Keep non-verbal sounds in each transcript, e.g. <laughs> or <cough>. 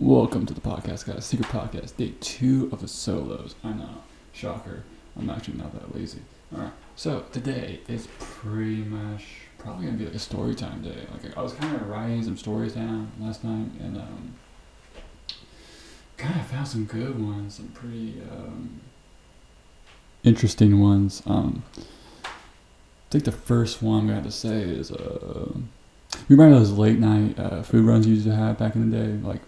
Welcome to the podcast, guys. Secret podcast, day two of the solos. I know, shocker. I'm actually not that lazy. All right. So today is pretty much probably gonna be like a story time day. Like I was kind of writing some stories down last night, and um, kind of found some good ones, some pretty um, interesting ones. Um, I think the first one gonna have to say is uh, you remember those late night uh, food runs you used to have back in the day, like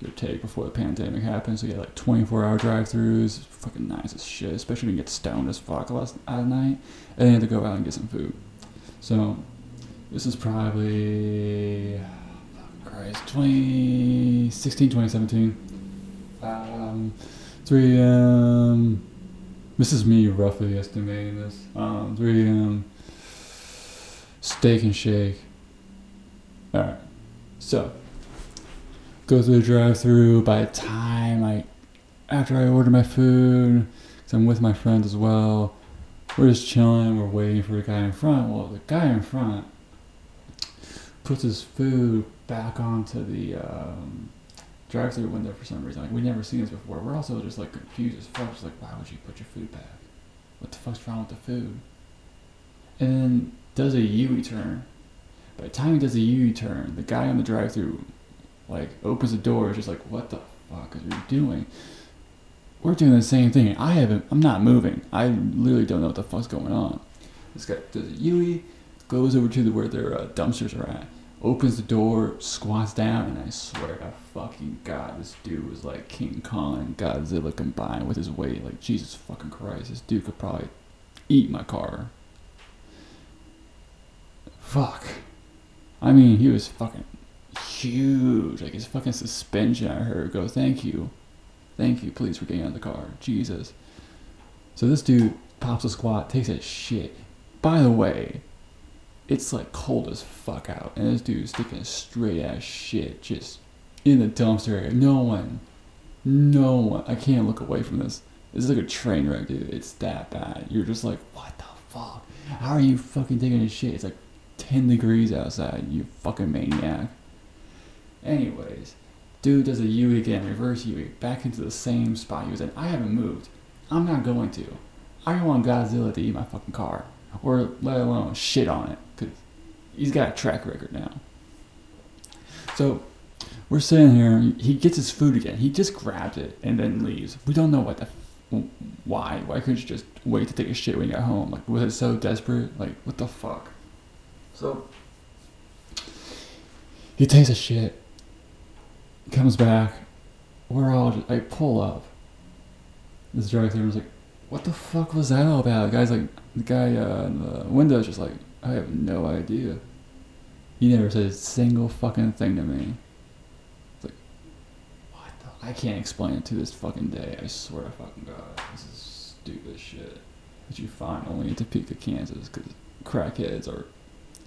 your take before the pandemic happened. So you had like 24 hour drive throughs, fucking nice as shit, especially when you get stoned as fuck last at night, and then you have to go out and get some food. So this is probably Christ 2016, 2017. Um, 3 a.m. This is me roughly estimating this. Um, 3 a.m. Steak and shake. Alright. So, go through the drive through. By the time I, after I order my food, because I'm with my friends as well, we're just chilling. We're waiting for the guy in front. Well, the guy in front puts his food back onto the um, drive through window for some reason. Like, we never seen this before. We're also just like confused as fuck. Just like, why would you put your food back? What the fuck's wrong with the food? And then does a U turn. By the time he does a U turn, the guy on the drive through like opens the door, is just like, what the fuck are you doing? We're doing the same thing. I haven't. I'm not moving. I literally don't know what the fuck's going on. This guy does a Yui, goes over to the, where their uh, dumpsters are at, opens the door, squats down, and I swear to fucking God, this dude was like King Kong and Godzilla combined with his weight. Like Jesus fucking Christ, this dude could probably eat my car. Fuck. I mean, he was fucking huge. Like his fucking suspension, I heard go, thank you. Thank you, please, for getting out of the car. Jesus. So this dude pops a squat, takes a shit. By the way, it's like cold as fuck out, and this dude's taking straight ass shit just in the dumpster area. No one, no one. I can't look away from this. This is like a train wreck, dude. It's that bad. You're just like, what the fuck? How are you fucking taking a shit? It's like 10 degrees outside, you fucking maniac. Anyways, dude does a U again, reverse U, back into the same spot he was in. I haven't moved. I'm not going to. I don't want Godzilla to eat my fucking car, or let alone shit on it, because he's got a track record now. So, we're sitting here, he gets his food again. He just grabs it and then leaves. We don't know what the why? Why couldn't you just wait to take a shit when you got home? Like, was it so desperate? Like, what the fuck? So he takes a shit, comes back. We're all just, I pull up. This drive through was like, what the fuck was that all about? The guy's like, the guy uh, in the window's just like, I have no idea. He never said a single fucking thing to me. It's like, what the? I can't explain it to this fucking day. I swear to fucking God. This is stupid shit that you find only in Topeka, Kansas, because crackheads are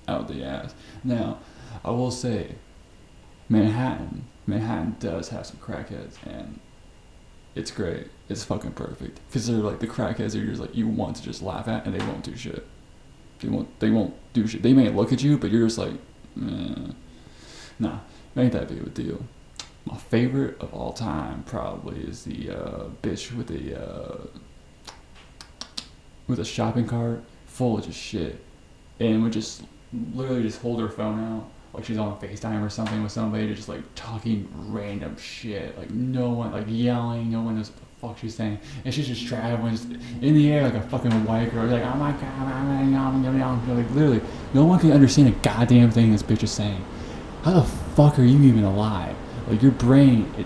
out the ass. Now, I will say, Manhattan, Manhattan does have some crackheads, and it's great. It's fucking perfect because they're like the crackheads are just like you want to just laugh at, and they won't do shit. They won't. They won't do shit. They may look at you, but you're just like, eh. nah, ain't that big of a deal. My favorite of all time probably is the uh, bitch with the uh, with a shopping cart full of just shit, and would just literally just hold her phone out like she's on FaceTime or something with somebody, just like talking random shit, like no one, like yelling, no one knows what the fuck she's saying, and she's just traveling just in the air like a fucking white girl, like oh my god, like literally, no one can understand a goddamn thing this bitch is saying. How the fuck are you even alive? Like your brain, it,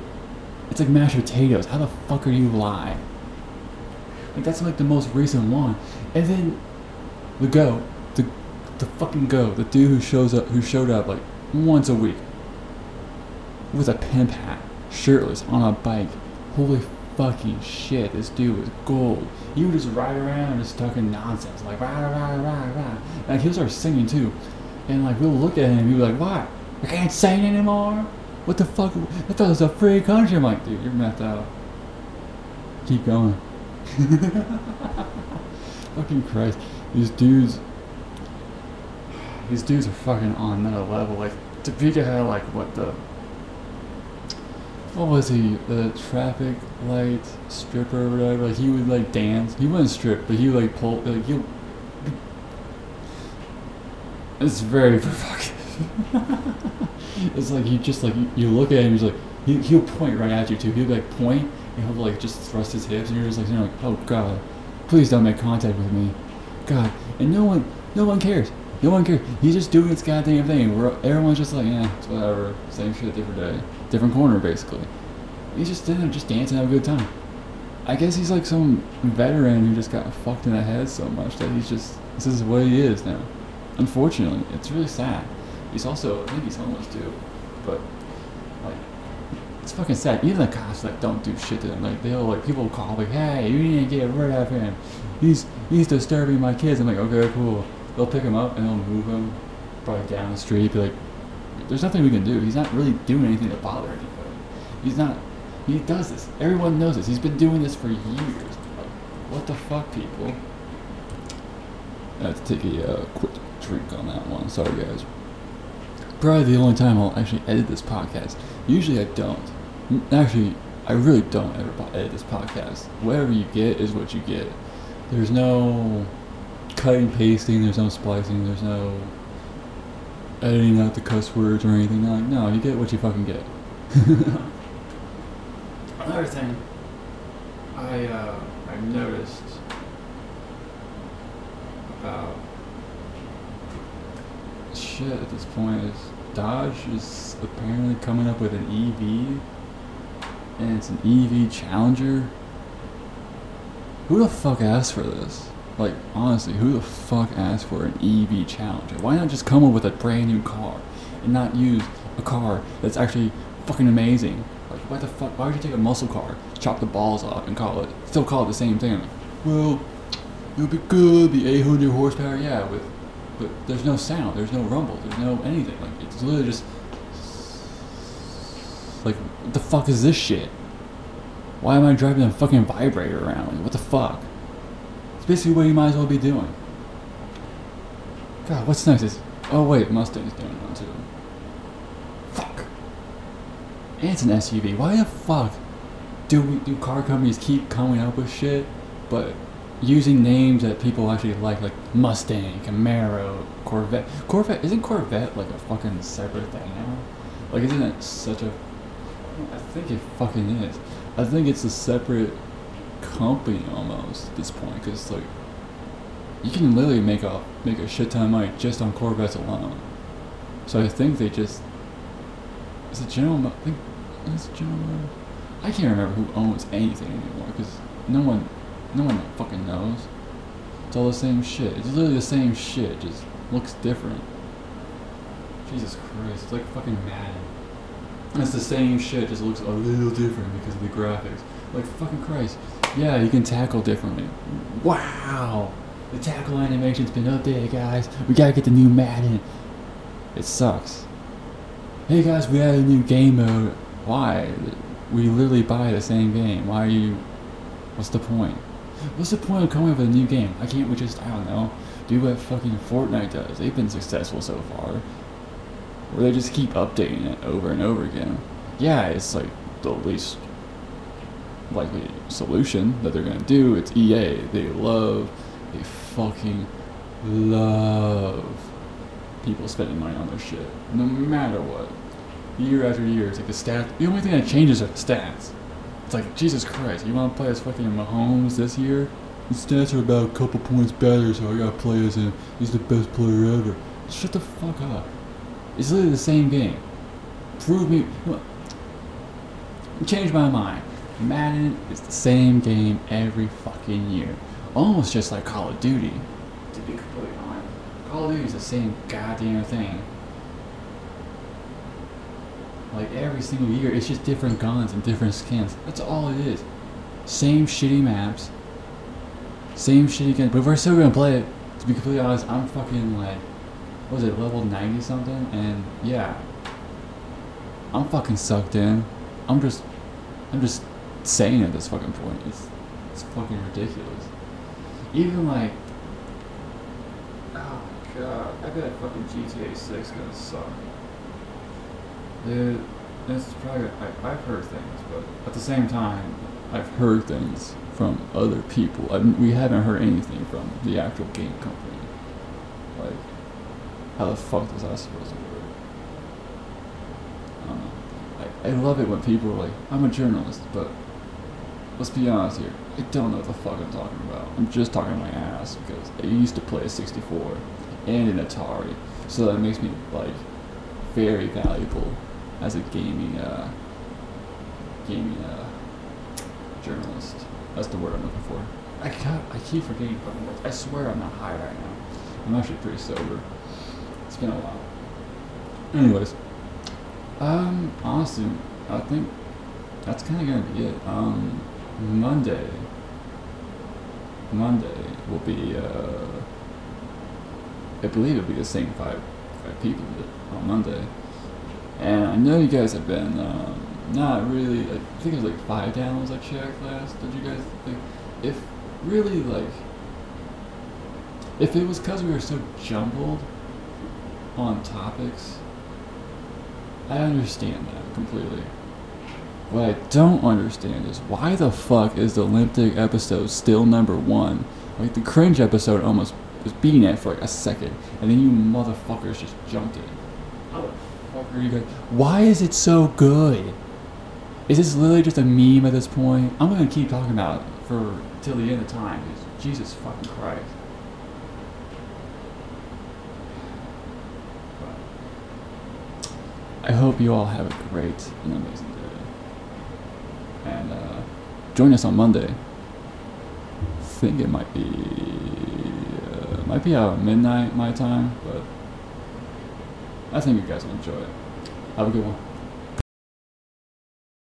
it's like mashed potatoes. How the fuck are you alive? Like that's like the most recent one, and then the go the fucking go, the dude who shows up, who showed up like once a week with a pimp hat, shirtless on a bike. Holy fucking shit, this dude was gold. He would just ride around and just talking nonsense, like rah rah rah rah. rah. Like he'll start singing too, and like we'll look at him and be like, "What? I can't sing anymore? What the fuck? I thought it was a free country." I'm like, "Dude, you're messed out. Keep going." <laughs> fucking Christ, these dudes these dudes are fucking on another level. Like Topeka had like what the what was he? The traffic light stripper or whatever. Like he would like dance. He wouldn't strip, but he would like pull. Like he. It's very <laughs> provocative. <laughs> it's like you just like you look at him. He's like he he'll point right at you too. He'll like point and he'll like just thrust his hips, and you're just like you're like oh god, please don't make contact with me, God. And no one no one cares. No one cares. He's just doing his goddamn thing. Where everyone's just like, yeah, it's whatever. Same shit, different day, different corner, basically. He's just there, just dancing, having a good time. I guess he's like some veteran who just got fucked in the head so much that he's just this is what he is now. Unfortunately, it's really sad. He's also, I think he's homeless too, but like, it's fucking sad. Even the cops like don't do shit to him. Like they'll like people call like, hey, you need to get rid of him. He's he's disturbing my kids. I'm like, okay, cool. They'll pick him up and they'll move him probably down the street. Be like, there's nothing we can do. He's not really doing anything to bother anybody. He's not. He does this. Everyone knows this. He's been doing this for years. Like, what the fuck, people? I have to take a uh, quick drink on that one. Sorry, guys. Probably the only time I'll actually edit this podcast. Usually I don't. Actually, I really don't ever edit this podcast. Whatever you get is what you get. There's no cutting, pasting. There's no splicing. There's no editing out the cuss words or anything. Like, no, you get what you fucking get. <laughs> Another thing, I uh, I've noticed about shit at this point is Dodge is apparently coming up with an EV, and it's an EV Challenger. Who the fuck asked for this? Like, honestly, who the fuck asked for an EV Challenger? Why not just come up with a brand new car and not use a car that's actually fucking amazing? Like, why the fuck? Why would you take a muscle car, chop the balls off, and call it, still call it the same thing? Well, it'll be good, the 800 horsepower, yeah, with, but there's no sound, there's no rumble, there's no anything. Like, it's literally just, like, what the fuck is this shit? Why am I driving a fucking vibrator around? Like, what the fuck? It's basically what you might as well be doing. God, what's next is, oh wait, Mustang's doing one too. Fuck. And it's an SUV. Why the fuck do we, do car companies keep coming up with shit, but using names that people actually like, like Mustang, Camaro, Corvette. Corvette isn't Corvette like a fucking separate thing now? Like, isn't it such a? I think it fucking is. I think it's a separate company almost at this point, because like you can literally make a make a shit ton of money just on Corvettes alone. So I think they just is it General? I think is it General. I can't remember who owns anything anymore because no one, no one fucking knows. It's all the same shit. It's literally the same shit, just looks different. Jesus Christ, it's like fucking Madden. It's the same shit, just looks a little different because of the graphics. Like fucking Christ. Yeah, you can tackle differently. Wow! The tackle animation's been updated, guys. We gotta get the new Madden. It sucks. Hey guys, we added a new game mode. Why? We literally buy the same game. Why are you. What's the point? What's the point of coming up with a new game? Why can't we just, I don't know, do what fucking Fortnite does? They've been successful so far. Where they just keep updating it over and over again. Yeah, it's like the least likely solution that they're gonna do. It's EA. They love, they fucking love people spending money on their shit. No matter what. Year after year, it's like the stats. The only thing that changes are the stats. It's like, Jesus Christ, you wanna play as fucking Mahomes this year? His stats are about a couple points better, so I gotta play as him. He's the best player ever. Shut the fuck up. It's literally the same game. Prove me. Change my mind. Madden is the same game every fucking year. Almost just like Call of Duty. To be completely honest. Call of Duty is the same goddamn thing. Like every single year, it's just different guns and different skins. That's all it is. Same shitty maps. Same shitty guns. But if we're still gonna play it, to be completely honest, I'm fucking like, what was it, level 90 something? And yeah. I'm fucking sucked in. I'm just, I'm just saying at this fucking point. It's, it's fucking ridiculous. Even like, oh my god, I bet fucking GTA 6 is gonna suck. Dude, it's probably I, I've heard things, but at the same time, I've heard things from other people. I, we haven't heard anything from the actual game company. Like, how the fuck is that supposed to work? I don't know. I, I love it when people are like, I'm a journalist, but let's be honest here. I don't know what the fuck I'm talking about. I'm just talking my ass because I used to play a 64 and an Atari, so that makes me like very valuable as a gaming uh, gaming uh, journalist. That's the word I'm looking for. I got, I keep forgetting fucking words. I swear I'm not high right now. I'm actually pretty sober. It's been a while. Anyways, um, honestly, I think that's kind of gonna be it. Um, Monday. Monday will be. Uh, I believe it'll be the same five five people on Monday. And I know you guys have been um, not really. I think it was like five downloads I checked last. Did you guys think if really like if it was because we were so jumbled on topics, I understand that completely. What I don't understand is why the fuck is the Olympic episode still number one? Like the cringe episode almost was beating it for like a second, and then you motherfuckers just jumped in. How the fuck are you guys? Why is it so good? Is this literally just a meme at this point? I'm gonna keep talking about it for till the end of time. Jesus fucking Christ. I hope you all have a great and amazing day. And uh, join us on Monday. I think it might be uh, might be out midnight my time, but I think you guys will enjoy it. Have a good one.